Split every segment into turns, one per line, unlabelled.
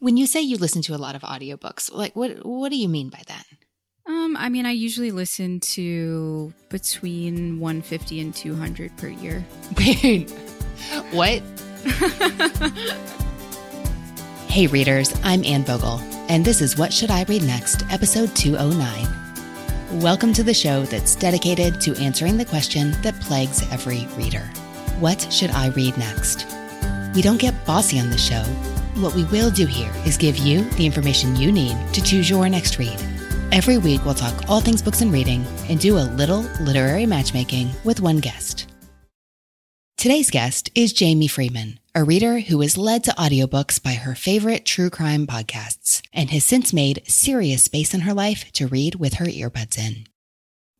When you say you listen to a lot of audiobooks, like what what do you mean by that?
Um, I mean, I usually listen to between 150 and 200 per year.
Wait, what? hey, readers, I'm Anne Bogel, and this is What Should I Read Next, episode 209. Welcome to the show that's dedicated to answering the question that plagues every reader What should I read next? We don't get bossy on the show. What we will do here is give you the information you need to choose your next read. Every week, we'll talk all things books and reading and do a little literary matchmaking with one guest. Today's guest is Jamie Freeman, a reader who was led to audiobooks by her favorite true crime podcasts and has since made serious space in her life to read with her earbuds in.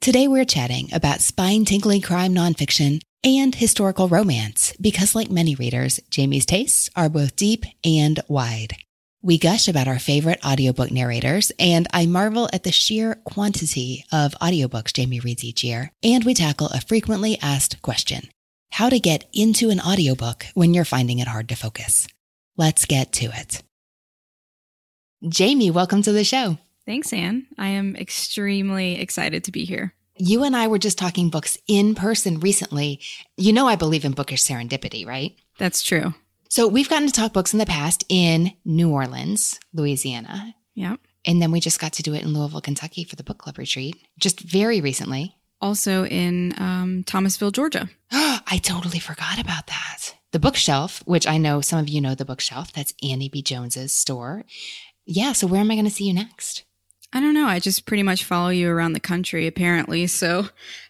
Today, we're chatting about spine tingling crime nonfiction and historical romance because, like many readers, Jamie's tastes are both deep and wide. We gush about our favorite audiobook narrators, and I marvel at the sheer quantity of audiobooks Jamie reads each year. And we tackle a frequently asked question how to get into an audiobook when you're finding it hard to focus. Let's get to it. Jamie, welcome to the show.
Thanks, Anne. I am extremely excited to be here.
You and I were just talking books in person recently. You know, I believe in bookish serendipity, right?
That's true.
So we've gotten to talk books in the past in New Orleans, Louisiana.
Yep.
And then we just got to do it in Louisville, Kentucky for the book club retreat just very recently.
Also in um, Thomasville, Georgia.
I totally forgot about that. The bookshelf, which I know some of you know the bookshelf, that's Annie B. Jones's store. Yeah, so where am I going to see you next?
I don't know. I just pretty much follow you around the country, apparently. So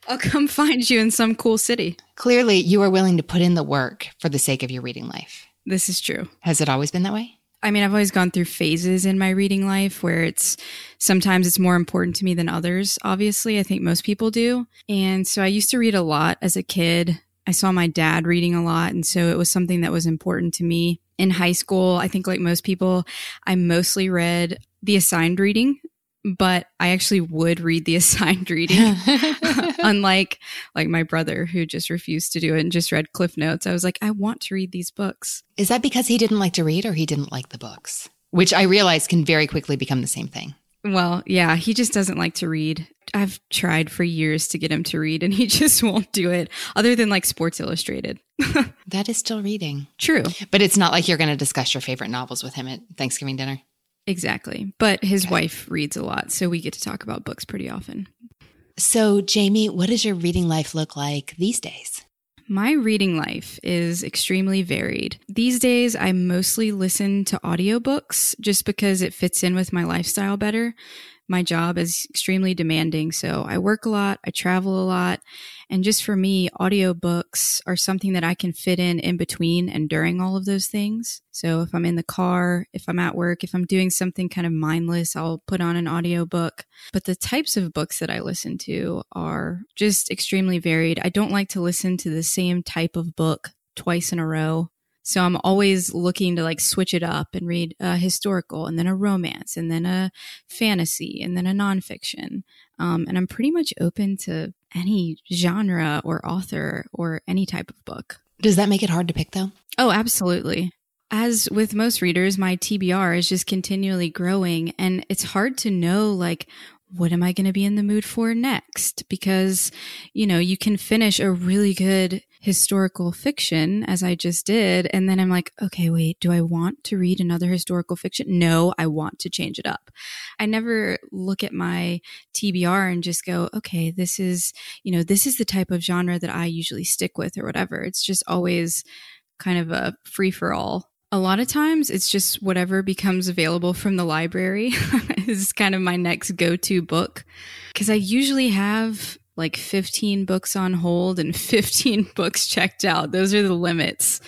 I'll come find you in some cool city.
Clearly, you are willing to put in the work for the sake of your reading life.
This is true.
Has it always been that way?
I mean, I've always gone through phases in my reading life where it's sometimes it's more important to me than others. Obviously, I think most people do. And so I used to read a lot as a kid. I saw my dad reading a lot. And so it was something that was important to me. In high school, I think like most people, I mostly read the assigned reading but I actually would read the assigned reading. Unlike like my brother who just refused to do it and just read cliff notes. I was like, I want to read these books.
Is that because he didn't like to read or he didn't like the books? Which I realize can very quickly become the same thing.
Well, yeah, he just doesn't like to read. I've tried for years to get him to read and he just won't do it other than like Sports Illustrated.
that is still reading.
True.
But it's not like you're going to discuss your favorite novels with him at Thanksgiving dinner.
Exactly. But his okay. wife reads a lot, so we get to talk about books pretty often.
So, Jamie, what does your reading life look like these days?
My reading life is extremely varied. These days, I mostly listen to audiobooks just because it fits in with my lifestyle better my job is extremely demanding. So I work a lot, I travel a lot. And just for me, audiobooks are something that I can fit in in between and during all of those things. So if I'm in the car, if I'm at work, if I'm doing something kind of mindless, I'll put on an audiobook. But the types of books that I listen to are just extremely varied. I don't like to listen to the same type of book twice in a row. So I'm always looking to like switch it up and read a historical and then a romance and then a fantasy and then a nonfiction. Um, and I'm pretty much open to any genre or author or any type of book.
Does that make it hard to pick though?
Oh, absolutely. As with most readers, my TBR is just continually growing and it's hard to know like what am I going to be in the mood for next? Because, you know, you can finish a really good historical fiction as I just did. And then I'm like, okay, wait, do I want to read another historical fiction? No, I want to change it up. I never look at my TBR and just go, okay, this is, you know, this is the type of genre that I usually stick with or whatever. It's just always kind of a free for all a lot of times it's just whatever becomes available from the library is kind of my next go to book. Because I usually have like 15 books on hold and 15 books checked out. Those are the limits.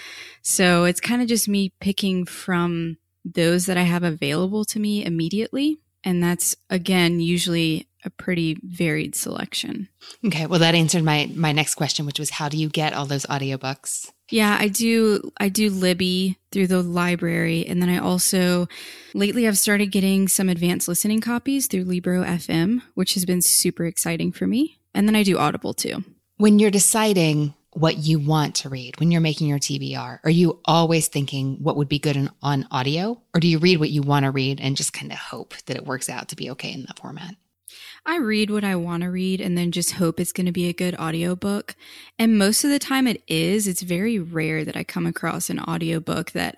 So it's kind of just me picking from those that I have available to me immediately. And that's again usually a pretty varied selection.
Okay, well that answered my my next question which was how do you get all those audiobooks?
Yeah, I do I do Libby through the library and then I also lately I've started getting some advanced listening copies through Libro FM, which has been super exciting for me. And then I do Audible too.
When you're deciding what you want to read when you're making your TBR? Are you always thinking what would be good in, on audio? Or do you read what you want to read and just kind of hope that it works out to be okay in that format?
I read what I want to read and then just hope it's going to be a good audiobook. And most of the time it is. It's very rare that I come across an audiobook that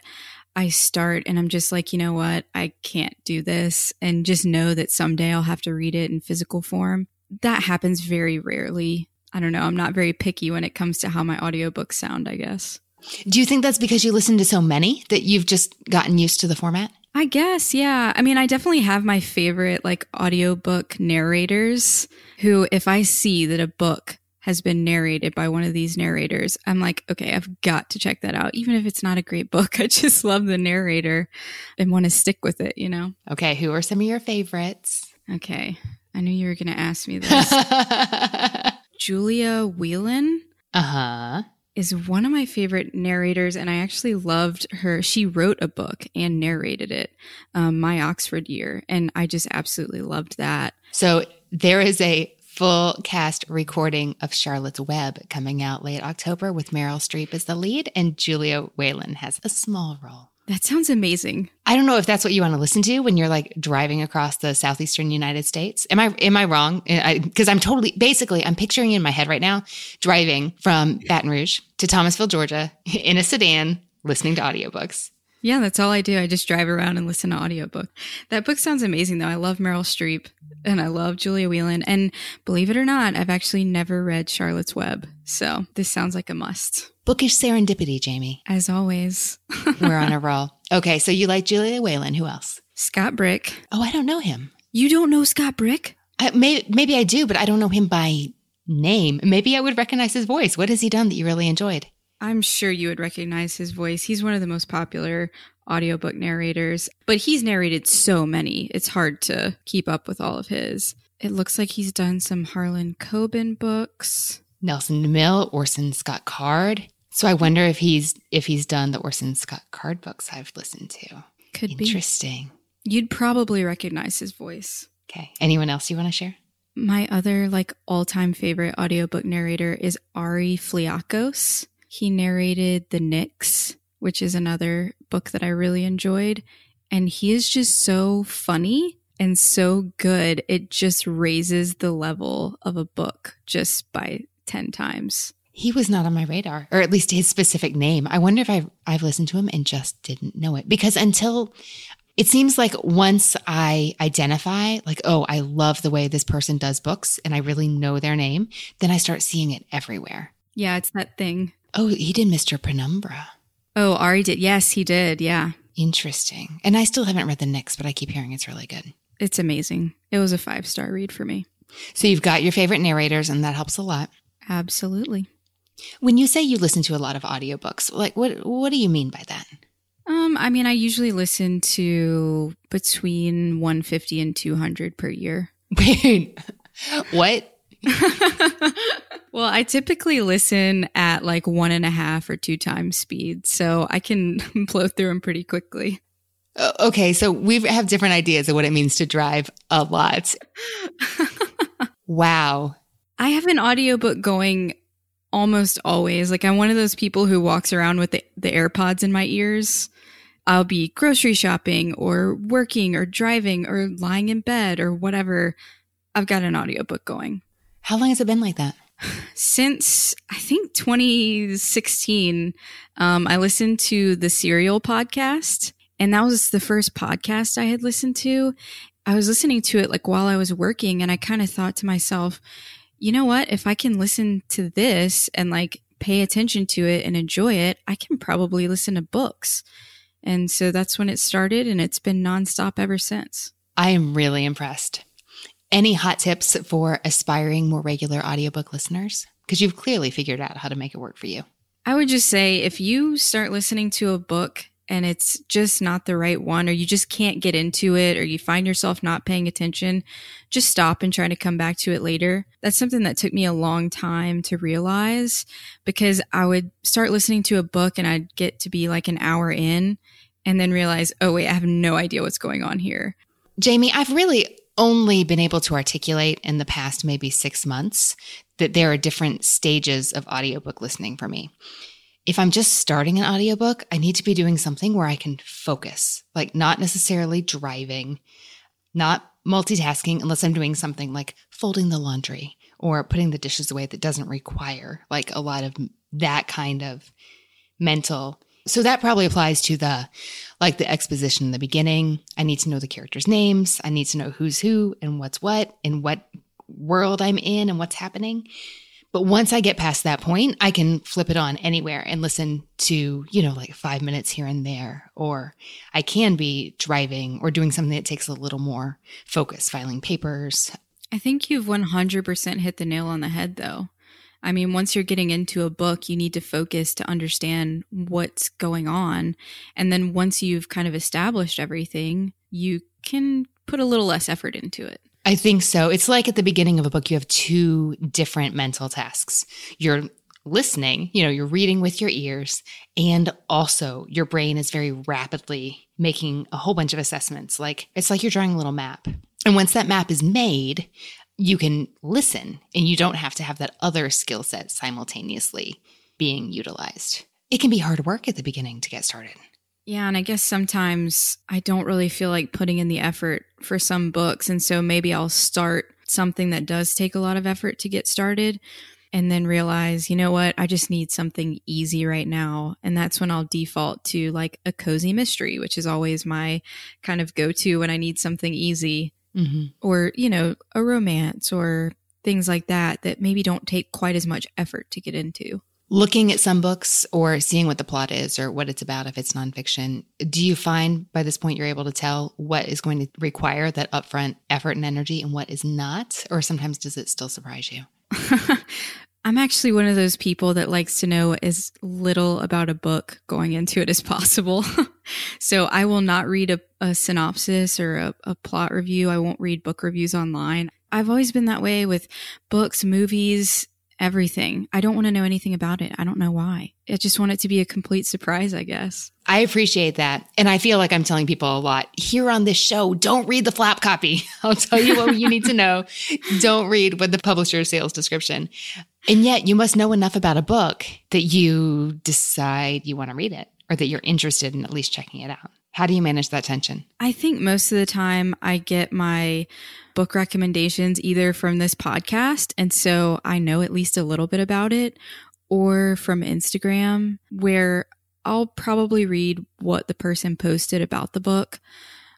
I start and I'm just like, you know what? I can't do this and just know that someday I'll have to read it in physical form. That happens very rarely. I don't know. I'm not very picky when it comes to how my audiobooks sound, I guess.
Do you think that's because you listen to so many that you've just gotten used to the format?
I guess, yeah. I mean, I definitely have my favorite like audiobook narrators who, if I see that a book has been narrated by one of these narrators, I'm like, okay, I've got to check that out. Even if it's not a great book, I just love the narrator and want to stick with it, you know?
Okay, who are some of your favorites?
Okay, I knew you were going to ask me this. Julia Whelan.
Uh huh
is one of my favorite narrators, and I actually loved her. She wrote a book and narrated it, um, My Oxford Year, and I just absolutely loved that.
So there is a full cast recording of Charlotte's Web coming out late October with Meryl Streep as the lead, and Julia Whelan has a small role.
That sounds amazing.
I don't know if that's what you want to listen to when you're like driving across the southeastern United States. Am I am I wrong? Eh, because I'm totally basically I'm picturing in my head right now driving from Baton Rouge to Thomasville, Georgia, in a sedan, listening to audiobooks.
Yeah, that's all I do. I just drive around and listen to audiobook. That book sounds amazing though. I love Meryl Streep and I love Julia Whelan. And believe it or not, I've actually never read Charlotte's Web. So this sounds like a must.
Bookish serendipity, Jamie.
As always.
We're on a roll. Okay, so you like Julia Whelan. Who else?
Scott Brick.
Oh, I don't know him.
You don't know Scott Brick?
I, may, maybe I do, but I don't know him by name. Maybe I would recognize his voice. What has he done that you really enjoyed?
I'm sure you would recognize his voice. He's one of the most popular audiobook narrators, but he's narrated so many. It's hard to keep up with all of his. It looks like he's done some Harlan Coben books.
Nelson DeMille, Orson Scott Card. So I wonder if he's if he's done the Orson Scott Card books I've listened to.
Could
Interesting.
be.
Interesting.
You'd probably recognize his voice.
Okay. Anyone else you want to share?
My other like all-time favorite audiobook narrator is Ari Fliakos. He narrated The Nix, which is another book that I really enjoyed. And he is just so funny and so good. It just raises the level of a book just by 10 times.
He was not on my radar, or at least his specific name. I wonder if I've, I've listened to him and just didn't know it because until it seems like once I identify, like, oh, I love the way this person does books and I really know their name, then I start seeing it everywhere.
Yeah, it's that thing.
Oh, he did Mr. Penumbra.
Oh, Ari did. Yes, he did. Yeah.
Interesting. And I still haven't read The Nix, but I keep hearing it's really good.
It's amazing. It was a five star read for me.
So you've got your favorite narrators, and that helps a lot.
Absolutely.
When you say you listen to a lot of audiobooks, like what what do you mean by that?
Um, I mean, I usually listen to between 150 and 200 per year.
Wait, what?
well, I typically listen at like one and a half or two times speed, so I can blow through them pretty quickly.
Okay, so we have different ideas of what it means to drive a lot. wow.
I have an audiobook going almost always. Like I'm one of those people who walks around with the, the AirPods in my ears. I'll be grocery shopping or working or driving or lying in bed or whatever. I've got an audiobook going.
How long has it been like that?
Since I think 2016, um, I listened to the Serial podcast, and that was the first podcast I had listened to. I was listening to it like while I was working, and I kind of thought to myself, you know what? If I can listen to this and like pay attention to it and enjoy it, I can probably listen to books. And so that's when it started, and it's been nonstop ever since.
I am really impressed. Any hot tips for aspiring more regular audiobook listeners? Because you've clearly figured out how to make it work for you.
I would just say if you start listening to a book and it's just not the right one, or you just can't get into it, or you find yourself not paying attention, just stop and try to come back to it later. That's something that took me a long time to realize because I would start listening to a book and I'd get to be like an hour in and then realize, oh, wait, I have no idea what's going on here.
Jamie, I've really only been able to articulate in the past maybe six months that there are different stages of audiobook listening for me. If I'm just starting an audiobook, I need to be doing something where I can focus, like not necessarily driving, not multitasking, unless I'm doing something like folding the laundry or putting the dishes away that doesn't require like a lot of that kind of mental so that probably applies to the like the exposition in the beginning. I need to know the characters' names. I need to know who's who and what's what and what world I'm in and what's happening. But once I get past that point, I can flip it on anywhere and listen to, you know, like five minutes here and there. Or I can be driving or doing something that takes a little more focus, filing papers.
I think you've 100% hit the nail on the head, though. I mean, once you're getting into a book, you need to focus to understand what's going on. And then once you've kind of established everything, you can put a little less effort into it.
I think so. It's like at the beginning of a book, you have two different mental tasks. You're listening, you know, you're reading with your ears, and also your brain is very rapidly making a whole bunch of assessments. Like it's like you're drawing a little map. And once that map is made, you can listen and you don't have to have that other skill set simultaneously being utilized. It can be hard work at the beginning to get started.
Yeah, and I guess sometimes I don't really feel like putting in the effort for some books. And so maybe I'll start something that does take a lot of effort to get started and then realize, you know what, I just need something easy right now. And that's when I'll default to like a cozy mystery, which is always my kind of go to when I need something easy mm-hmm. or, you know, a romance or things like that that maybe don't take quite as much effort to get into.
Looking at some books or seeing what the plot is or what it's about if it's nonfiction, do you find by this point you're able to tell what is going to require that upfront effort and energy and what is not? Or sometimes does it still surprise you?
I'm actually one of those people that likes to know as little about a book going into it as possible. so I will not read a, a synopsis or a, a plot review. I won't read book reviews online. I've always been that way with books, movies, everything. I don't want to know anything about it. I don't know why. I just want it to be a complete surprise, I guess.
I appreciate that. And I feel like I'm telling people a lot here on this show don't read the flap copy. I'll tell you what you need to know. Don't read what the publisher's sales description. And yet you must know enough about a book that you decide you want to read it or that you're interested in at least checking it out. How do you manage that tension?
I think most of the time I get my book recommendations either from this podcast, and so I know at least a little bit about it, or from Instagram, where I'll probably read what the person posted about the book.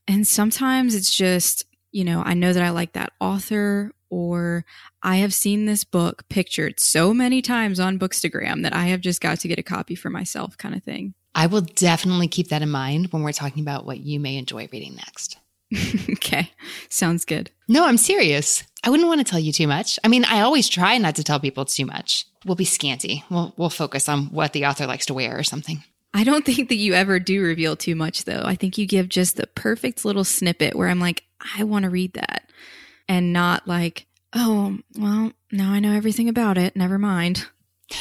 And sometimes it's just, you know, I know that I like that author, or I have seen this book pictured so many times on Bookstagram that I have just got to get a copy for myself, kind of thing.
I will definitely keep that in mind when we're talking about what you may enjoy reading next.
okay, sounds good.
No, I'm serious. I wouldn't want to tell you too much. I mean, I always try not to tell people too much. We'll be scanty. We'll we'll focus on what the author likes to wear or something.
I don't think that you ever do reveal too much though. I think you give just the perfect little snippet where I'm like, I want to read that. And not like, oh, well, now I know everything about it. Never mind.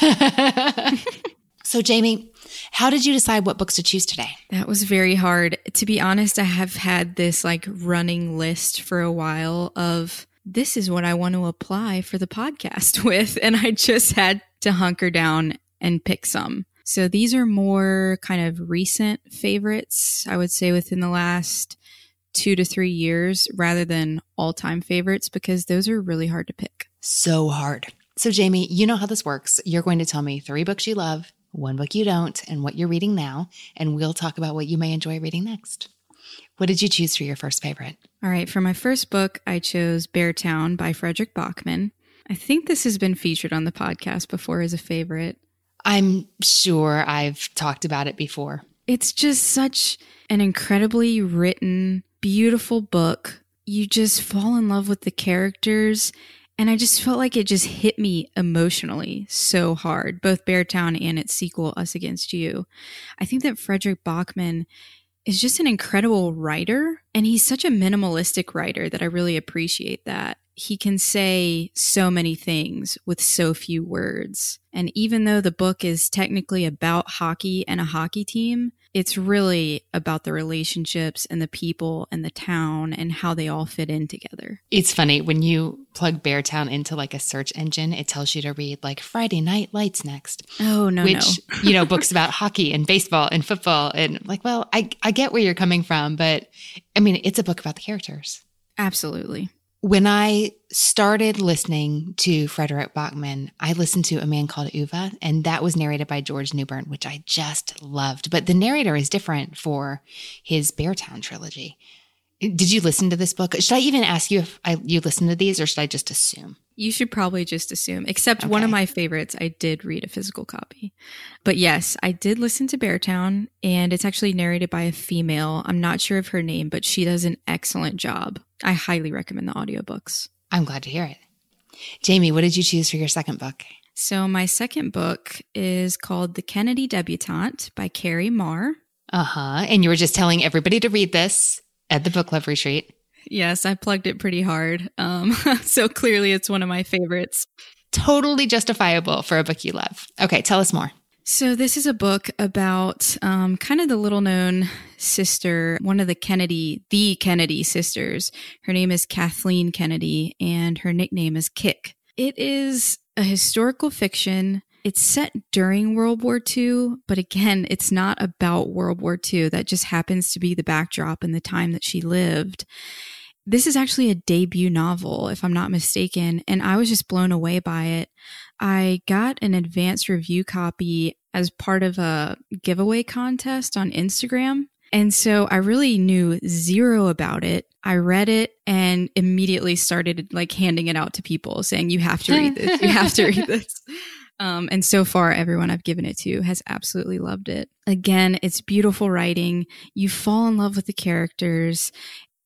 so, Jamie, how did you decide what books to choose today?
That was very hard. To be honest, I have had this like running list for a while of this is what I want to apply for the podcast with. And I just had to hunker down and pick some. So these are more kind of recent favorites, I would say within the last two to three years rather than all time favorites because those are really hard to pick.
So hard. So, Jamie, you know how this works. You're going to tell me three books you love, one book you don't, and what you're reading now, and we'll talk about what you may enjoy reading next. What did you choose for your first favorite?
All right, for my first book, I chose Beartown by Fredrik Backman. I think this has been featured on the podcast before as a favorite.
I'm sure I've talked about it before.
It's just such an incredibly written, beautiful book. You just fall in love with the characters. And I just felt like it just hit me emotionally so hard, both Beartown and its sequel, Us Against You. I think that Fredrik Backman is just an incredible writer, and he's such a minimalistic writer that I really appreciate that. He can say so many things with so few words. And even though the book is technically about hockey and a hockey team, It's really about the relationships and the people and the town and how they all fit in together.
It's funny when you plug Beartown into like a search engine, it tells you to read like Friday Night Lights next.
Oh, no,
which,
no.
you know, books about hockey and baseball and football. And like, well, I, I get where you're coming from, but I mean, it's a book about the characters.
Absolutely.
When I started listening to Fredrik Backman, I listened to A Man Called Ove, and that was narrated by George Newbern, which I just loved. But the narrator is different for his Beartown trilogy. Did you listen to this book? Should I even ask you if I, you listened to these, or should I just assume?
You should probably just assume, except okay. one of my favorites, I did read a physical copy. But yes, I did listen to Beartown, and it's actually narrated by a female. I'm not sure of her name, but she does an excellent job. I highly recommend the audiobooks.
I'm glad to hear it. Jamie, what did you choose for your second book?
So, my second book is called The Kennedy Debutante by Kerri Maher.
Uh huh. And you were just telling everybody to read this at the book club retreat.
Yes, I plugged it pretty hard. Um, so clearly it's one of my favorites.
Totally justifiable for a book you love. Okay, tell us more.
So, this is a book about um, kind of the little known sister, one of the Kennedy, the Kennedy sisters. Her name is Kathleen Kennedy, and her nickname is Kick. It is a historical fiction. It's set during World War II, but again, it's not about World War II. That just happens to be the backdrop and the time that she lived. This is actually a debut novel, if I'm not mistaken, and I was just blown away by it. I got an advanced review copy as part of a giveaway contest on Instagram. And so I really knew zero about it. I read it and immediately started like handing it out to people saying, you have to read this. You have to read this. Um, and so far, everyone I've given it to has absolutely loved it. Again, it's beautiful writing. You fall in love with the characters.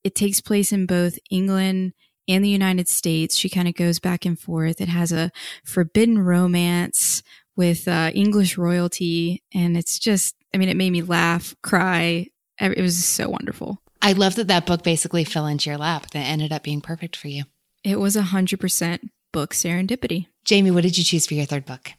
It takes place in both England and the United States. She kind of goes back and forth. It has a forbidden romance with uh, English royalty. And it's just, I mean, it made me laugh, cry. It was so wonderful.
I love that that book basically fell into your lap. That ended up being perfect for you.
It was a 100% book serendipity.
Jamie, what did you choose for your third book?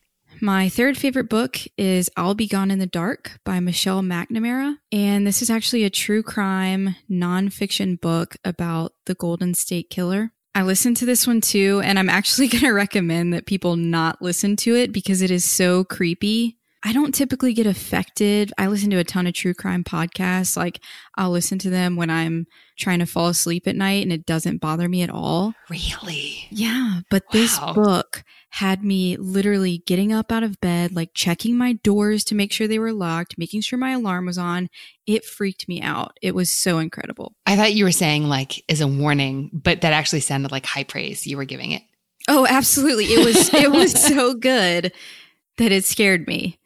My third favorite book is I'll Be Gone in the Dark by Michelle McNamara. And this is actually a true crime nonfiction book about the Golden State Killer. I listened to this one too, and I'm actually going to recommend that people not listen to it because it is so creepy. I don't typically get affected. I listen to a ton of true crime podcasts. Like I'll listen to them when I'm trying to fall asleep at night and it doesn't bother me at all.
Really?
Yeah. But wow. this book had me literally getting up out of bed, like checking my doors to make sure they were locked, making sure my alarm was on. It freaked me out. It was so incredible.
I thought you were saying like as a warning, but that actually sounded like high praise you were giving it.
Oh, absolutely. It was it was so good that it scared me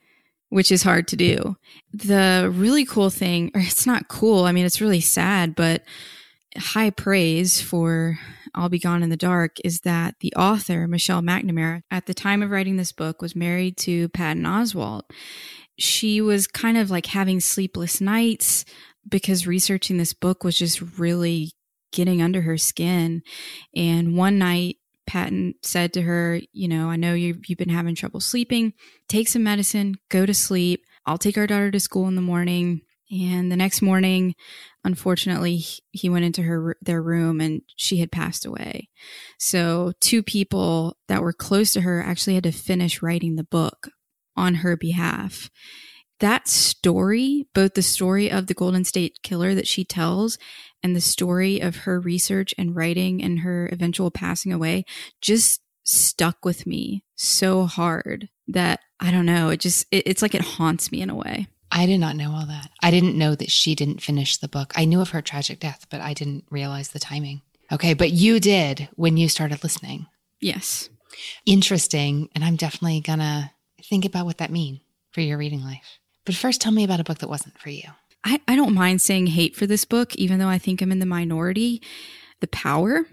which is hard to do. The really cool thing, or it's not cool, I mean, it's really sad, but high praise for I'll Be Gone in the Dark is that the author, Michelle McNamara, at the time of writing this book, was married to Patton Oswalt. She was kind of like having sleepless nights because researching this book was just really getting under her skin. And one night, Patton said to her, You know, I know you've, you've been having trouble sleeping. Take some medicine, go to sleep. I'll take our daughter to school in the morning. And the next morning, unfortunately, he went into her their room and she had passed away. So two people that were close to her actually had to finish writing the book on her behalf. That story, both the story of the Golden State Killer that she tells and the story of her research and writing and her eventual passing away just stuck with me so hard that I don't know, it just it, it's like it haunts me in a way.
I did not know all that. I didn't know that she didn't finish the book. I knew of her tragic death, but I didn't realize the timing. Okay, but you did when you started listening.
Yes.
Interesting, and I'm definitely going to think about what that mean for your reading life. But first tell me about a book that wasn't for you.
I, I don't mind saying hate for this book, even though I think I'm in the minority. The Power.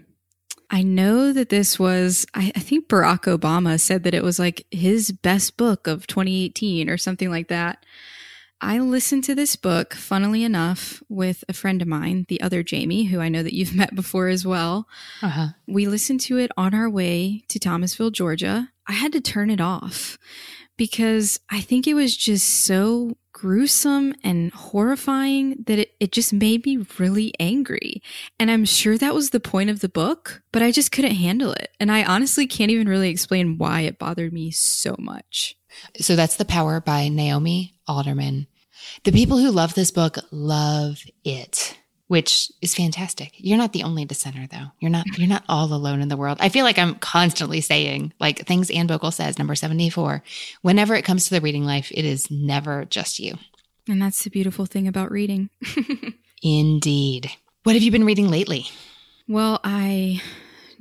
I know that this was, I, I think Barack Obama said that it was like his best book of 2018 or something like that. I listened to this book, funnily enough, with a friend of mine, the other Jamie, who I know that you've met before as well. Uh-huh. We listened to it on our way to Thomasville, Georgia. I had to turn it off because I think it was just so gruesome and horrifying that it, it just made me really angry. And I'm sure that was the point of the book, but I just couldn't handle it. And I honestly can't even really explain why it bothered me so much.
So that's The Power by Naomi Alderman. The people who love this book love it which is fantastic. You're not the only dissenter though. You're not you're not all alone in the world. I feel like I'm constantly saying like things Anne Bogel says, number 74. Whenever it comes to the reading life, it is never just you.
And that's the beautiful thing about reading.
Indeed. What have you been reading lately?
Well, I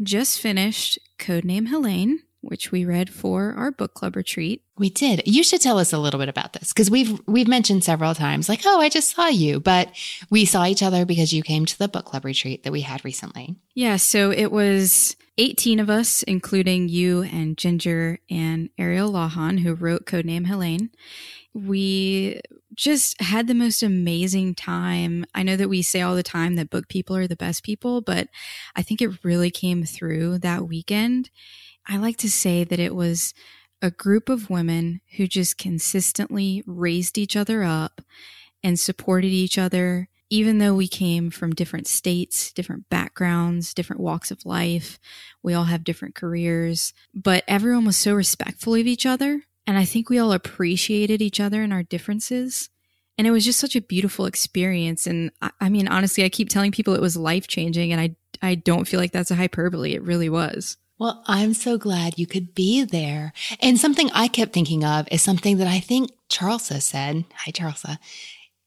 just finished Codename Helene which we read for our book club retreat.
We did. You should tell us a little bit about this because we've we've mentioned several times like, "Oh, I just saw you." But we saw each other because you came to the book club retreat that we had recently.
Yeah, so it was 18 of us including you and Ginger and Ariel Lawhon who wrote Codename Helene. We just had the most amazing time. I know that we say all the time that book people are the best people, but I think it really came through that weekend I like to say that it was a group of women who just consistently raised each other up and supported each other, even though we came from different states, different backgrounds, different walks of life. We all have different careers, but everyone was so respectful of each other. And I think we all appreciated each other and our differences. And it was just such a beautiful experience. And I, I mean, honestly, I keep telling people it was life changing, and I, I don't feel like that's a hyperbole. It really was.
Well, I'm so glad you could be there. And something I kept thinking of is something that I think Charlesa said. Hi, Charlesa.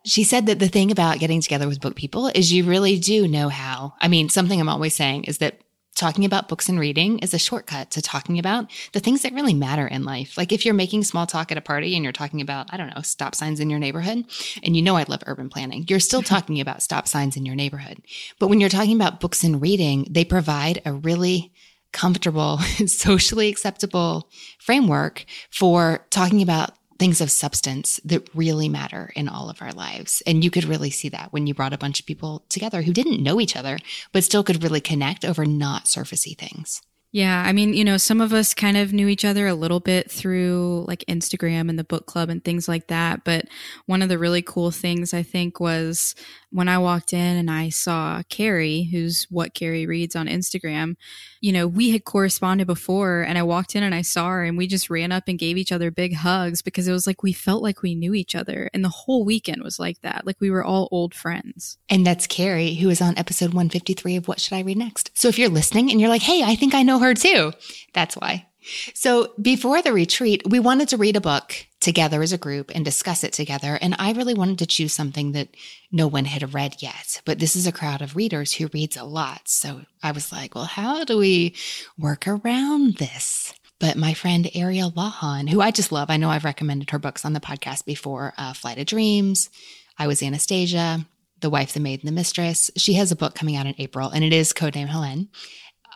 She said that the thing about getting together with book people is you really do know how. I mean, something I'm always saying is that talking about books and reading is a shortcut to talking about the things that really matter in life. Like if you're making small talk at a party and you're talking about, I don't know, stop signs in your neighborhood, and you know I love urban planning, you're still talking about stop signs in your neighborhood. But when you're talking about books and reading, they provide a really comfortable, socially acceptable framework for talking about things of substance that really matter in all of our lives. And you could really see that when you brought a bunch of people together who didn't know each other, but still could really connect over not surfacey things.
Yeah, I mean, you know, some of us kind of knew each other a little bit through like Instagram and the book club and things like that. But one of the really cool things I think was when I walked in and I saw Carrie, who's what Carrie reads on Instagram, you know, we had corresponded before and I walked in and I saw her and we just ran up and gave each other big hugs because it was like we felt like we knew each other. And the whole weekend was like that. Like we were all old friends.
And that's Carrie, who is on episode 153 of What Should I Read Next? So if you're listening and you're like, hey, I think I know her too, that's why. So before the retreat, we wanted to read a book together as a group and discuss it together. And I really wanted to choose something that no one had read yet. But this is a crowd of readers who reads a lot. So I was like, well, how do we work around this? But my friend Ariel Lawhon, who I just love, I know I've recommended her books on the podcast before uh, Flight of Dreams, I Was Anastasia, The Wife, the Maid, and the Mistress. She has a book coming out in April, and it is Codename Helene.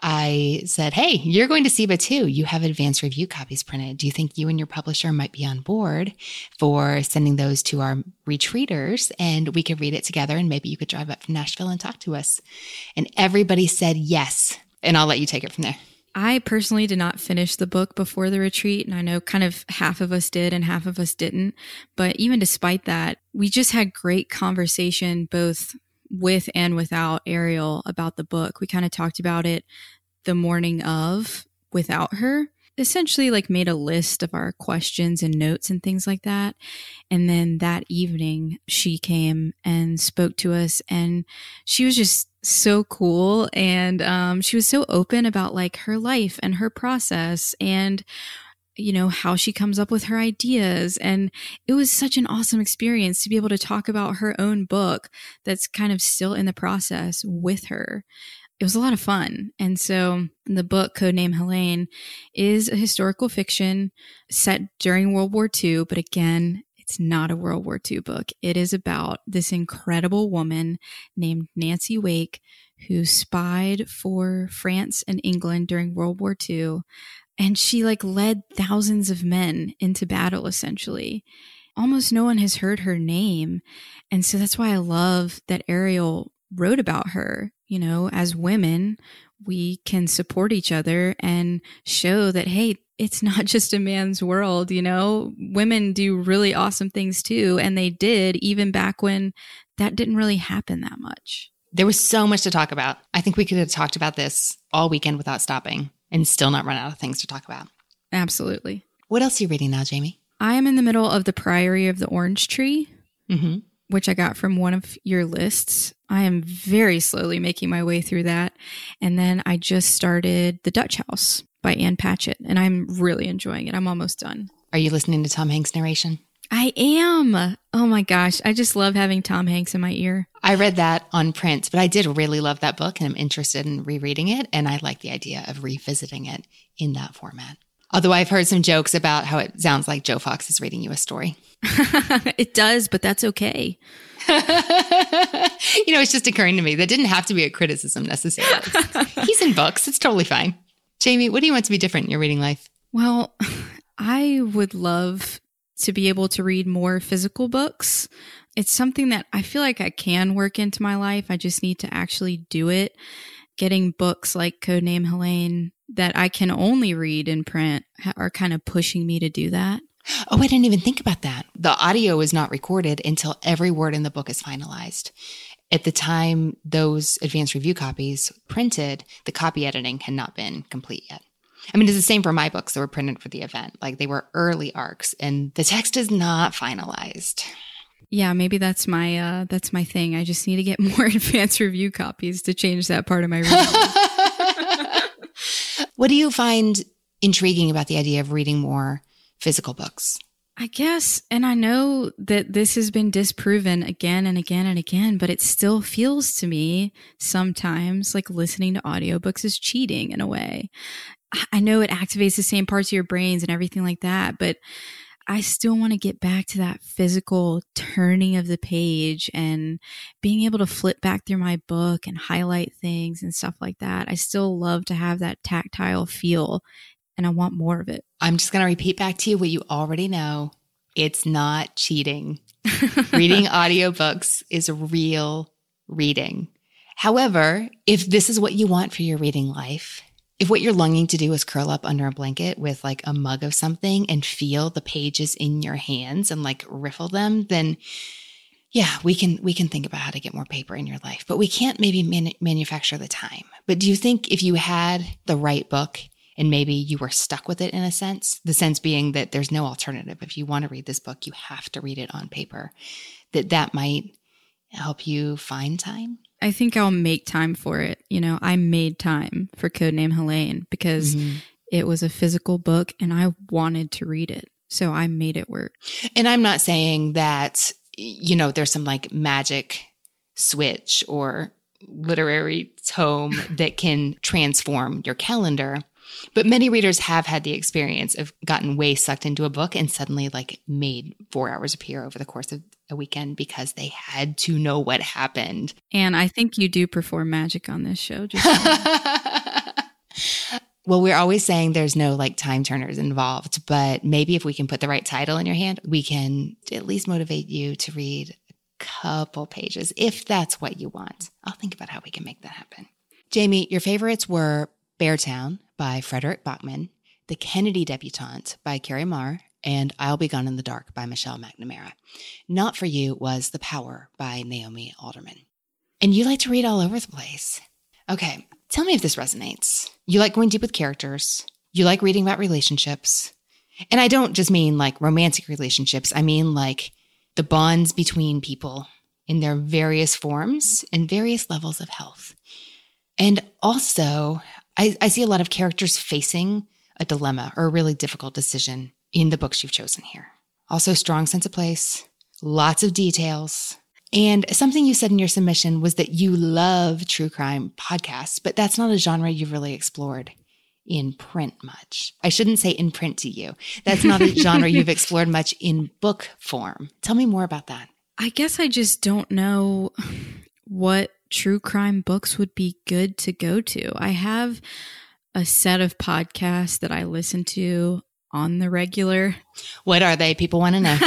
I said, Hey, you're going to SIBA too. You have advanced review copies printed. Do you think you and your publisher might be on board for sending those to our retreaters and we could read it together and maybe you could drive up from Nashville and talk to us? And everybody said yes. And I'll let you take it from there.
I personally did not finish the book before the retreat, and I know kind of half of us did and half of us didn't. But even despite that, we just had great conversation both with and without Ariel about the book. We kind of talked about it the morning of without her. Essentially, like made a list of our questions and notes and things like that. And then that evening, she came and spoke to us, and she was just so cool. And um, she was so open about like her life and her process and you know, how she comes up with her ideas. And it was such an awesome experience to be able to talk about her own book that's kind of still in the process with her. It was a lot of fun. And so the book, Codename Helene, is a historical fiction set during World War II, but again, it's not a World War II book. It is about this incredible woman named Nancy Wake who spied for France and England during World War II and she like led thousands of men into battle essentially almost no one has heard her name and so that's why i love that ariel wrote about her you know as women we can support each other and show that hey it's not just a man's world, you know? Women do really awesome things too. And they did even back when that didn't really happen that much.
There was so much to talk about. I think we could have talked about this all weekend without stopping and still not run out of things to talk about.
Absolutely.
What else are you reading now, Jamie?
I am in the middle of The Priory of the Orange Tree,
Mm-hmm.
which I got from one of your lists. I am very slowly making my way through that. And then I just started The Dutch House by Ann Patchett, and I'm really enjoying it. I'm almost done.
Are you listening to Tom Hanks' narration?
I am. Oh my gosh. I just love having Tom Hanks in my ear.
I read that on print, but I did really love that book and I'm interested in rereading it. And I like the idea of revisiting it in that format. Although I've heard some jokes about how it sounds like Joe Fox is reading you a story.
it does, but that's okay.
you know, it's just occurring to me that didn't have to be a criticism necessarily. He's in books. It's totally fine. Jamie, what do you want to be different in your reading life?
Well, I would love to be able to read more physical books. It's something that I feel like I can work into my life. I just need to actually do it. Getting books like Codename Helene that I can only read in print are kind of pushing me to do that.
Oh, I didn't even think about that. The audio is not recorded until every word in the book is finalized. At the time those advanced review copies printed, the copy editing had not been complete yet. I mean, it's the same for my books that were printed for the event. Like they were early arcs and the text is not finalized.
Yeah, maybe that's my uh that's my thing. I just need to get more advanced review copies to change that part of my reading.
what do you find intriguing about the idea of reading more physical books?
I guess, and I know that this has been disproven again and again and again, but it still feels to me sometimes like listening to audiobooks is cheating in a way. I know it activates the same parts of your brains and everything like that, but I still want to get back to that physical turning of the page and being able to flip back through my book and highlight things and stuff like that. I still love to have that tactile feel and I want more of it.
I'm just going to repeat back to you what you already know. It's not cheating. reading audiobooks is real reading. However, if this is what you want for your reading life, if what you're longing to do is curl up under a blanket with like a mug of something and feel the pages in your hands and like riffle them, then yeah, we can we can think about how to get more paper in your life, but we can't maybe man- manufacture the time. But do you think if you had the right book and maybe you were stuck with it in a sense, the sense being that there's no alternative. If you want to read this book, you have to read it on paper. That that might help you find time.
I think I'll make time for it. You know, I made time for Codename Helene because mm-hmm. it was a physical book and I wanted to read it. So I made it work.
And I'm not saying that, you know, there's some like magic switch or literary tome that can transform your calendar. But many readers have had the experience of gotten way sucked into a book and suddenly like made four hours appear over the course of a weekend because they had to know what happened.
And I think you do perform magic on this show. Just
well, we're always saying there's no like time turners involved, but maybe if we can put the right title in your hand, we can at least motivate you to read a couple pages if that's what you want. I'll think about how we can make that happen. Jamie, your favorites were Beartown by Fredrik Backman, The Kennedy Debutante by Kerri Maher, and I'll Be Gone in the Dark by Michelle McNamara. Not for You was The Power by Naomi Alderman. And you like to read all over the place. Okay, tell me if this resonates. You like going deep with characters, you like reading about relationships. And I don't just mean like romantic relationships, I mean like the bonds between people in their various forms and various levels of health. And also, I, I see a lot of characters facing a dilemma or a really difficult decision in the books you've chosen here. Also, strong sense of place, lots of details. And something you said in your submission was that you love true crime podcasts, but that's not a genre you've really explored in print much. I shouldn't say in print to you. That's not a genre you've explored much in book form. Tell me more about that.
I guess I just don't know what true crime books would be good to go to. I have a set of podcasts that I listen to on the regular.
What are they? People want to know.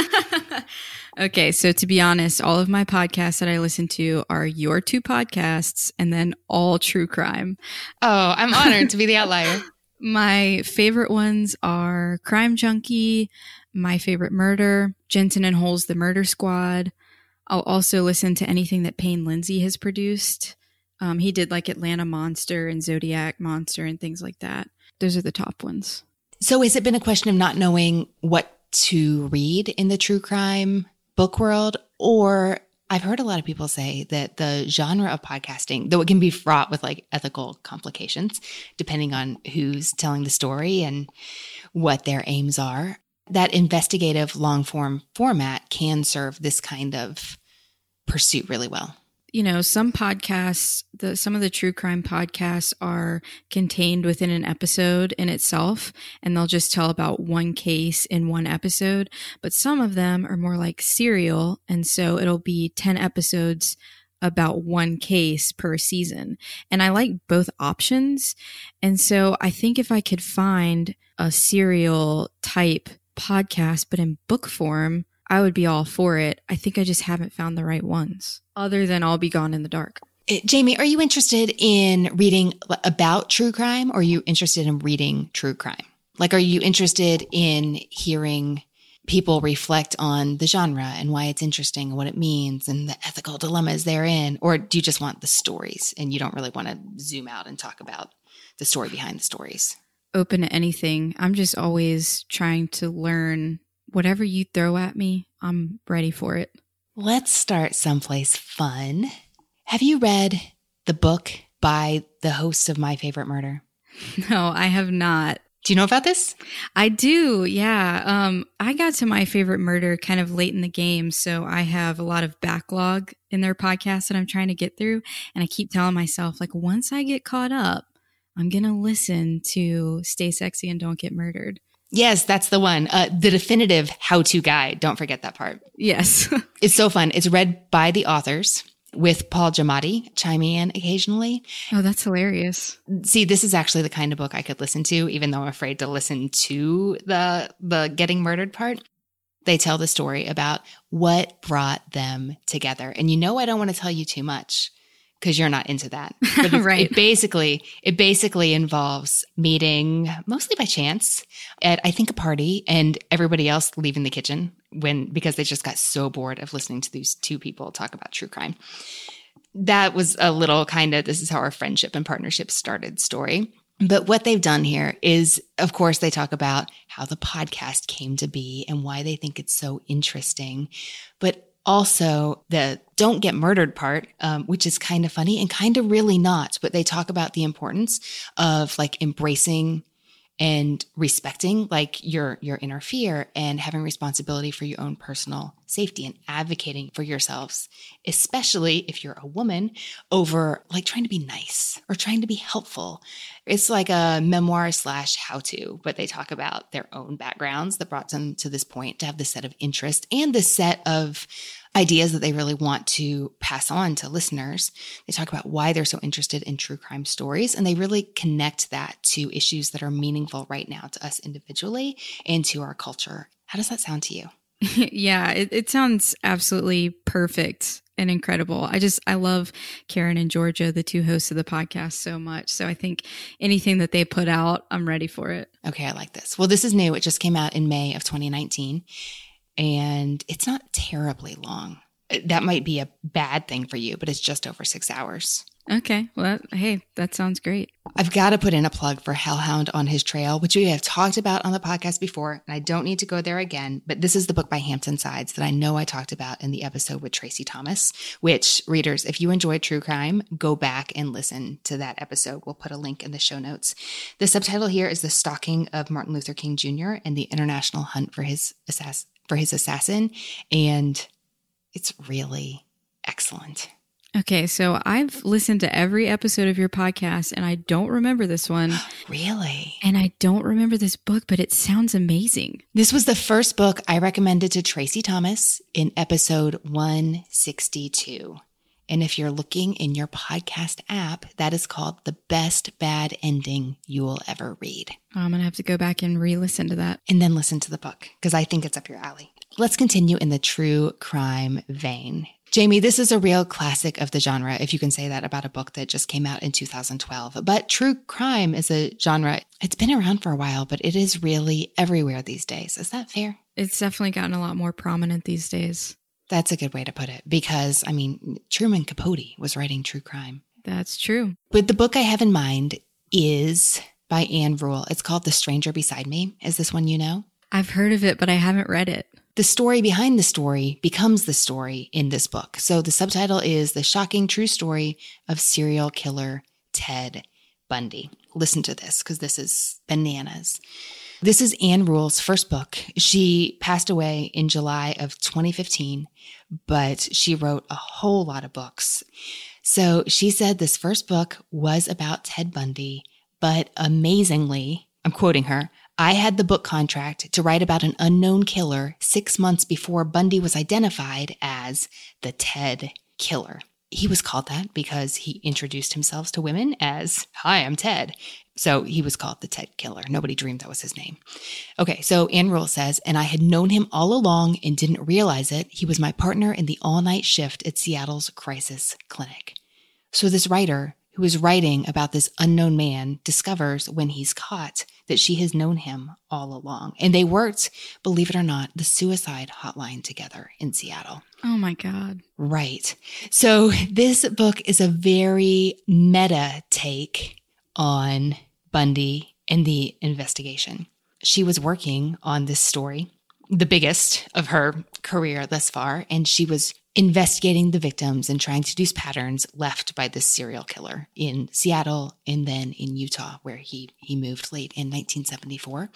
okay, so to be honest, all of my podcasts that I listen to are your two podcasts and then all true crime.
Oh, I'm honored to be the outlier.
My favorite ones are Crime Junkie, My Favorite Murder, Jensen and Holes The Murder Squad. I'll also listen to anything that Payne Lindsay has produced. Um, he did like Atlanta Monster and Zodiac Monster and things like that. Those are the top ones.
So, has it been a question of not knowing what to read in the true crime book world? Or I've heard a lot of people say that the genre of podcasting, though it can be fraught with like ethical complications, depending on who's telling the story and what their aims are, that investigative long form format can serve this kind of pursuit really well
you know, some podcasts, the some of the true crime podcasts are contained within an episode in itself, and they'll just tell about one case in one episode. But some of them are more like serial, and so it'll be 10 episodes about one case per season. And I like both options. And so I think if I could find a serial type podcast, but in book form, I would be all for it. I think I just haven't found the right ones other than I'll Be Gone in the Dark.
Uh, Jamie, are you interested in reading about true crime or are you interested in reading true crime? Like, are you interested in hearing people reflect on the genre and why it's interesting and what it means and the ethical dilemmas therein? Or do you just want the stories and you don't really want to zoom out and talk about the story behind the stories?
Open to anything. I'm just always trying to learn whatever you throw at me, I'm ready for it.
Let's start someplace fun. Have you read the book by the host of My Favorite Murder?
No, I have not.
Do you know about this?
I do. Yeah. Um, I got to my favorite murder kind of late in the game. So I have a lot of backlog in their podcast that I'm trying to get through. And I keep telling myself, like, once I get caught up, I'm going to listen to Stay Sexy and Don't Get Murdered.
Yes, that's the one. Uh, the definitive how to guide. Don't forget that part.
Yes.
it's so fun. It's read by the authors with Paul Giamatti chiming in occasionally.
Oh, that's hilarious.
See, this is actually the kind of book I could listen to, even though I'm afraid to listen to the the getting murdered part. They tell the story about what brought them together. And you know I don't want to tell you too much because you're not into that.
But it, right.
It basically it basically involves meeting mostly by chance at I think a party and everybody else leaving the kitchen when because they just got so bored of listening to these two people talk about true crime. That was a little kind of this is how our friendship and partnership started story. But what they've done here is, of course, they talk about how the podcast came to be and why they think it's so interesting. But also the don't get murdered part, um, which is kind of funny and kind of really not, but they talk about the importance of like embracing and respecting like your your inner fear and having responsibility for your own personal safety and advocating for yourselves especially if you're a woman over like trying to be nice or trying to be helpful. It's like a memoir slash how to but they talk about their own backgrounds that brought them to this point to have this set of interest and this set of ideas that they really want to pass on to listeners. They talk about why they're so interested in true crime stories, and they really connect that to issues that are meaningful right now to us individually and to our culture. How does that sound to you?
yeah, it, it sounds absolutely perfect and incredible. I just I love Karen and Georgia, the two hosts of the podcast, so much. So I think anything that they put out, I'm ready for it.
Okay, I like this. Well, this is new. It just came out in May of 2019 and it's not terribly long. That might be a bad thing for you, but it's just over six hours.
Okay. Well, hey, that sounds great.
I've got to put in a plug for Hellhound on His Trail, which we have talked about on the podcast before, and I don't need to go there again. But this is the book by Hampton Sides that I know I talked about in the episode with Tracy Thomas, which readers, if you enjoy true crime, go back and listen to that episode. We'll put a link in the show notes. The subtitle here is The Stalking of Martin Luther King Jr. and the International Hunt for His Assassin for his assassin. And it's really excellent.
Okay, so I've listened to every episode of your podcast and I don't remember this one.
really?
And I don't remember this book, but it sounds amazing.
This was the first book I recommended to Tracy Thomas in episode 162. And if you're looking in your podcast app, that is called The Best Bad Ending You Will Ever Read.
Oh, I'm going to have to go back and re listen to that.
And then listen to the book because I think it's up your alley. Let's continue in the true crime vein. Jamie, this is a real classic of the genre, if you can say that about a book that just came out in 2012. But true crime is a genre, it's been around for a while, but it is really everywhere these days. Is that fair?
It's definitely gotten a lot more prominent these days.
That's a good way to put it because, I mean, Truman Capote was writing true crime.
That's true.
But the book I have in mind is by Ann Rule. It's called The Stranger Beside Me. Is this one you know?
I've heard of it, but I haven't read it.
The story behind the story becomes the story in this book. So the subtitle is The Shocking True Story of Serial Killer Ted Bundy. Listen to this because this is bananas. This is Ann Rule's first book. She passed away in July of 2015, but she wrote a whole lot of books. So she said this first book was about Ted Bundy, but amazingly, I'm quoting her, I had the book contract to write about an unknown killer six months before Bundy was identified as the Ted Killer. He was called that because he introduced himself to women as, Hi, I'm Ted. So he was called the Ted Killer. Nobody dreamed that was his name. Okay, so Ann Rule says, and I had known him all along and didn't realize it. He was my partner in the all night shift at Seattle's crisis clinic. So this writer who is writing about this unknown man discovers when he's caught that she has known him all along. And they worked, believe it or not, the suicide hotline together in Seattle.
Oh my God.
Right. So this book is a very meta take on Bundy and the investigation. She was working on this story, the biggest of her career thus far, and she was investigating the victims and trying to deduce patterns left by this serial killer in Seattle and then in Utah, where he, he moved late in 1974.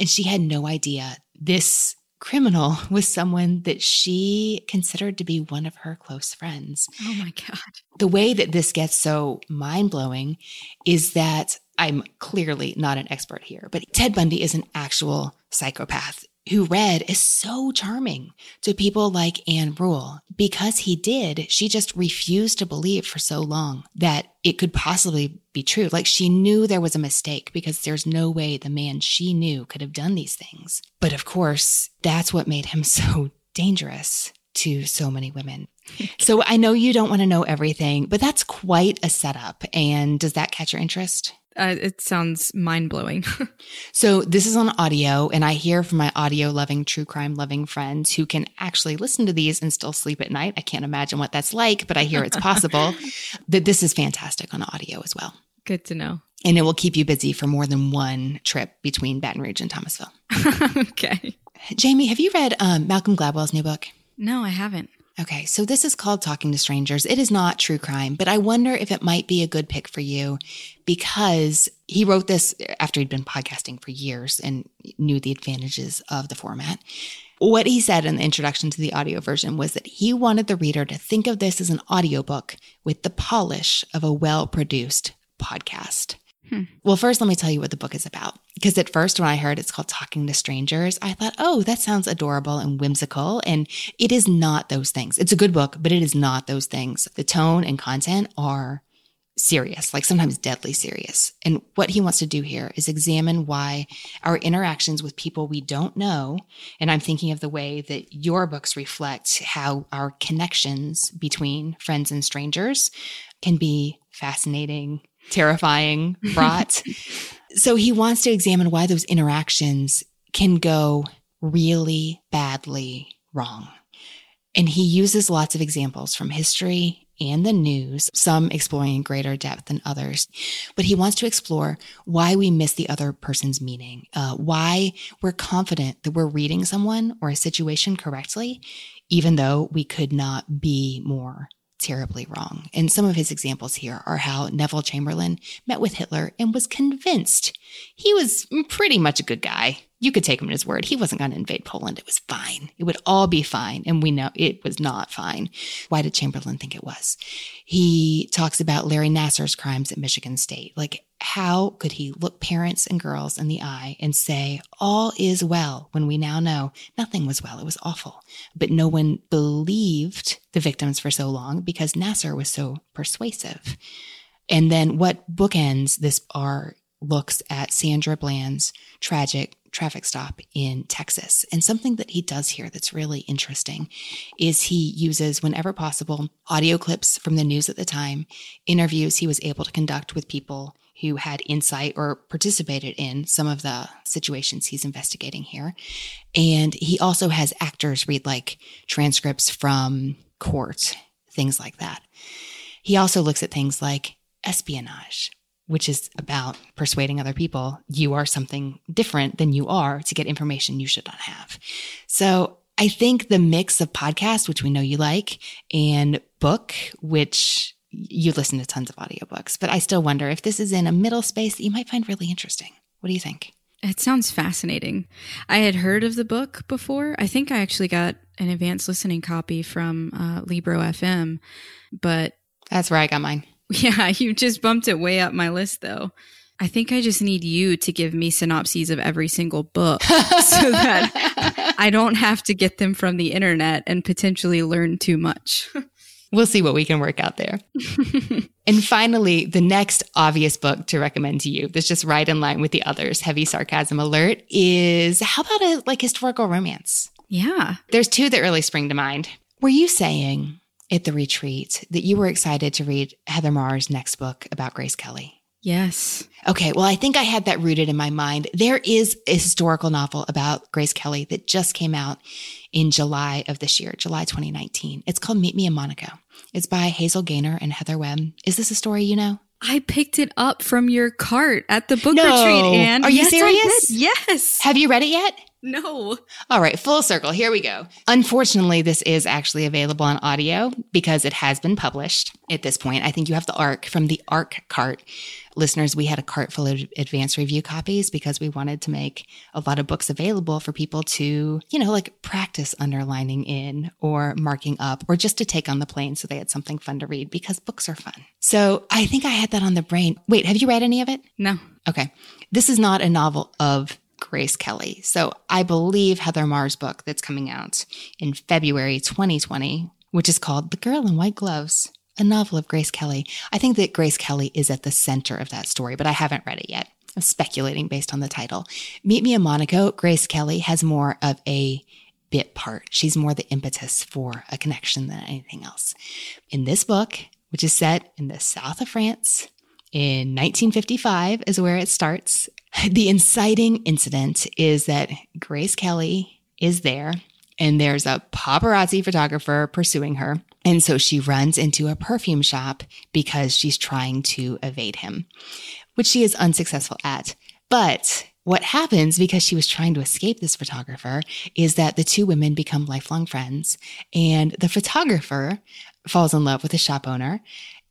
And she had no idea this criminal was someone that she considered to be one of her close friends.
Oh my God.
The way that this gets so mind blowing is that I'm clearly not an expert here, but Ted Bundy is an actual psychopath who read is so charming to people like Ann Rule. Because he did, she just refused to believe for so long that it could possibly be true. Like she knew there was a mistake because there's no way the man she knew could have done these things. But of course, that's what made him so dangerous to so many women. so I know you don't want to know everything, but that's quite a setup. And does that catch your interest?
Uh, it sounds mind blowing.
so, this is on audio, and I hear from my audio loving, true crime loving friends who can actually listen to these and still sleep at night. I can't imagine what that's like, but I hear it's possible that this is fantastic on audio as well.
Good to know.
And it will keep you busy for more than one trip between Baton Rouge and Thomasville.
okay.
Jamie, have you read um, Malcolm Gladwell's new book?
No, I haven't.
Okay, so this is called Talking to Strangers. It is not true crime, but I wonder if it might be a good pick for you because he wrote this after he'd been podcasting for years and knew the advantages of the format. What he said in the introduction to the audio version was that he wanted the reader to think of this as an audiobook with the polish of a well produced podcast. Hmm. Well, first, let me tell you what the book is about. Because at first, when I heard it's called Talking to Strangers, I thought, oh, that sounds adorable and whimsical. And it is not those things. It's a good book, but it is not those things. The tone and content are serious, like sometimes deadly serious. And what he wants to do here is examine why our interactions with people we don't know, and I'm thinking of the way that your books reflect how our connections between friends and strangers can be fascinating terrifying, fraught. so he wants to examine why those interactions can go really badly wrong. And he uses lots of examples from history and the news, some exploring in greater depth than others. But he wants to explore why we miss the other person's meaning, uh, why we're confident that we're reading someone or a situation correctly, even though we could not be more terribly wrong. And some of his examples here are how Neville Chamberlain met with Hitler and was convinced he was pretty much a good guy. You could take him at his word. He wasn't going to invade Poland. It was fine. It would all be fine. And we know it was not fine. Why did Chamberlain think it was? He talks about Larry Nassar's crimes at Michigan State. Like, how could he look parents and girls in the eye and say, all is well, when we now know nothing was well? It was awful. But no one believed the victims for so long because Nassar was so persuasive. And then what bookends this are looks at Sandra Bland's tragic traffic stop in Texas. And something that he does here that's really interesting is he uses, whenever possible, audio clips from the news at the time, interviews he was able to conduct with people who had insight or participated in some of the situations he's investigating here. And he also has actors read like transcripts from court, things like that. He also looks at things like espionage, which is about persuading other people you are something different than you are to get information you should not have. So I think the mix of podcast, which we know you like, and book, which you listen to tons of audiobooks, but I still wonder if this is in a middle space that you might find really interesting. What do you think?
It sounds fascinating. I had heard of the book before. I think I actually got an advanced listening copy from uh, Libro FM, but
that's where I got mine.
Yeah, you just bumped it way up my list though. I think I just need you to give me synopses of every single book so that I don't have to get them from the internet and potentially learn too much.
We'll see what we can work out there. and finally, the next obvious book to recommend to you that's just right in line with the others, heavy sarcasm alert, is how about a like historical romance?
Yeah.
There's two that really spring to mind. Were you saying at the retreat that you were excited to read Heather Maher's next book about Grace Kelly?
Yes.
Okay. Well, I think I had that rooted in my mind. There is a historical novel about Grace Kelly that just came out in July of this year, July 2019. It's called Meet Me in Monaco. It's by Hazel Gaynor and Heather Webb. Is this a story you know?
I picked it up from your cart at the book
no.
retreat, and
are you yes, serious?
Yes.
Have you read it yet?
No.
All right, full circle. Here we go. Unfortunately, this is actually available on audio because it has been published at this point. I think you have the ARC from the ARC cart. Listeners, we had a cart full of advanced review copies because we wanted to make a lot of books available for people to, you know, like practice underlining in or marking up or just to take on the plane so they had something fun to read because books are fun. So I think I had that on the brain. Wait, have you read any of it?
No.
Okay. This is not a novel of Grace Kelly. So I believe Heather Maher's book that's coming out in February 2020, which is called The Girl in White Gloves, a novel of Grace Kelly. I think that Grace Kelly is at the center of that story, but I haven't read it yet. I'm speculating based on the title. Meet Me in Monaco, Grace Kelly has more of a bit part. She's more the impetus for a connection than anything else. In this book, which is set in the south of France, in 1955 is where it starts. The inciting incident is that Grace Kelly is there and there's a paparazzi photographer pursuing her. And so she runs into a perfume shop because she's trying to evade him, which she is unsuccessful at. But what happens because she was trying to escape this photographer is that the two women become lifelong friends and the photographer falls in love with the shop owner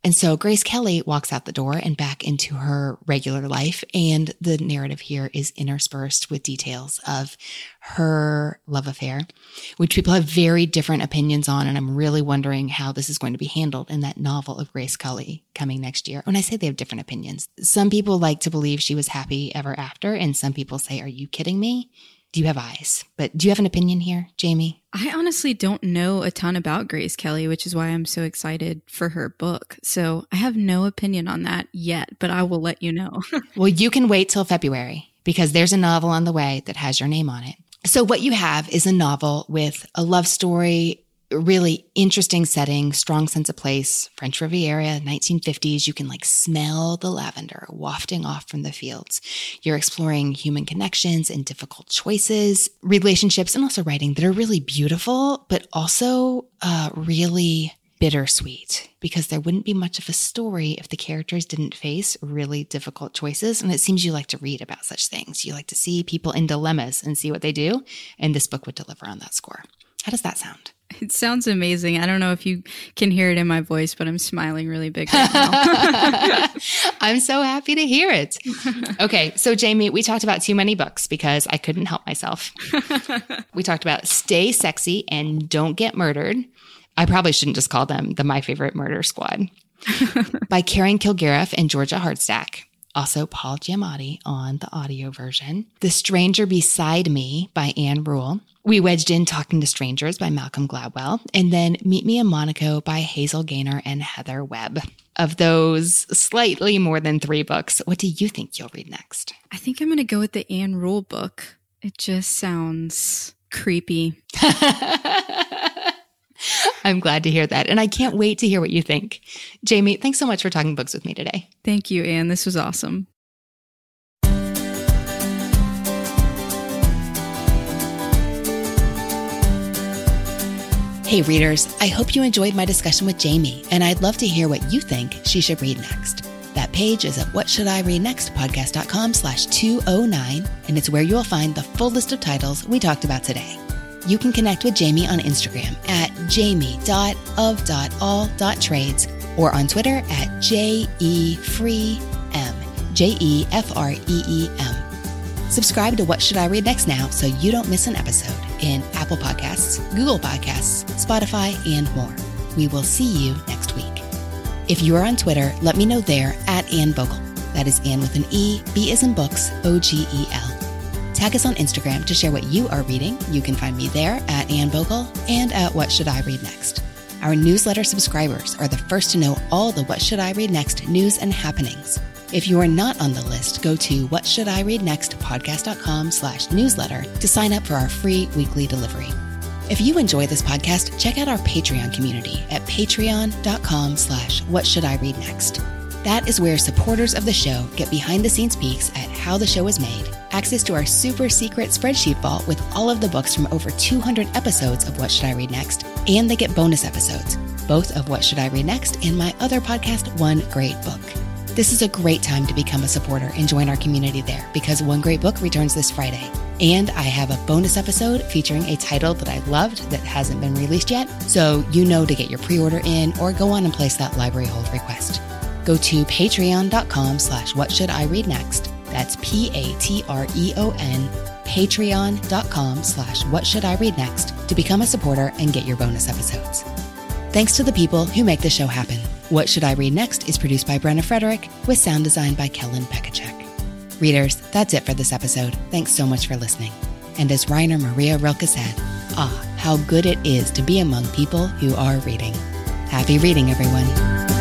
and so Grace Kelly walks out the door and back into her regular life. And the narrative here is interspersed with details of her love affair, which people have very different opinions on. And I'm really wondering how this is going to be handled in that novel of Grace Kelly coming next year. When I say they have different opinions, some people like to believe she was happy ever after. And some people say, Are you kidding me? Do you have eyes? But do you have an opinion here, Jamie?
I honestly don't know a ton about Grace Kelly, which is why I'm so excited for her book. So I have no opinion on that yet, but I will let you know.
well, you can wait till February because there's a novel on the way that has your name on it. So what you have is a novel with a love story really interesting setting, strong sense of place, French Riviera, 1950s. You can like smell the lavender wafting off from the fields. You're exploring human connections and difficult choices, relationships, and also writing that are really beautiful, but also uh, really bittersweet because there wouldn't be much of a story if the characters didn't face really difficult choices. And it seems you like to read about such things. You like to see people in dilemmas and see what they do. And this book would deliver on that score. How does that sound?
It sounds amazing. I don't know if you can hear it in my voice, but I'm smiling really big right now.
I'm so happy to hear it. Okay, so Jamie, we talked about too many books because I couldn't help myself. we talked about Stay Sexy and Don't Get Murdered. I probably shouldn't just call them the My Favorite Murder Squad by Karen Kilgariff and Georgia Hardstark also Paul Giamatti on the audio version. The Stranger Beside Me by Ann Rule. We wedged in Talking to Strangers by Malcolm Gladwell, and then Meet Me in Monaco by Hazel Gaynor and Heather Webb. of those slightly more than three books, what do you think you'll read next?
I think I'm going to go with the Ann Rule book. It just sounds creepy.
I'm glad to hear that. And I can't wait to hear what you think. Jamie, thanks so much for talking books with me today.
Thank you, Anne. This was awesome.
Hey, readers, I hope you enjoyed my discussion with Jamie, and I'd love to hear what you think she should read next. That page is at what should I read next podcast.com slash 209, and it's where you'll find the full list of titles we talked about today. You can connect with Jamie on Instagram at jamie.of.all.trades or on Twitter at J-E-Free-M, J-E-F-R-E-E-M. Subscribe to What Should I Read Next now so you don't miss an episode in Apple Podcasts, Google Podcasts, Spotify, and more. We will see you next week. If you are on Twitter, let me know there at Anne Bogel. That is Anne with an E, B is in books, O G E L. Tag us on Instagram to share what you are reading. You can find me there at Anne Bogel and at What Should I Read Next. Our newsletter subscribers are the first to know all the What Should I Read Next news and happenings. If you are not on the list, go to whatshouldireadnextpodcast.com slash newsletter to sign up for our free weekly delivery. If you enjoy this podcast, check out our Patreon community at patreon.com slash whatshouldireadnext. That is where supporters of the show get behind the scenes peeks at how the show is made, access to our super secret spreadsheet vault with all of the books from over 200 episodes of What Should I Read Next, and they get bonus episodes, both of What Should I Read Next and my other podcast, One Great Book. This is a great time to become a supporter and join our community there because One Great Book returns this Friday. And I have a bonus episode featuring a title that I loved that hasn't been released yet, so you know to get your pre-order in or go on and place that library hold request. Go to patreon.com slash what should I read next. That's P-A-T-R-E-O-N, patreon.com slash what should I read next to become a supporter and get your bonus episodes. Thanks to the people who make the show happen. What Should I Read Next is produced by Brenna Frederick with sound design by Kellen Pekacek. Readers, that's it for this episode. Thanks so much for listening. And as Rainer Maria Rilke said, ah, how good it is to be among people who are reading. Happy reading, everyone.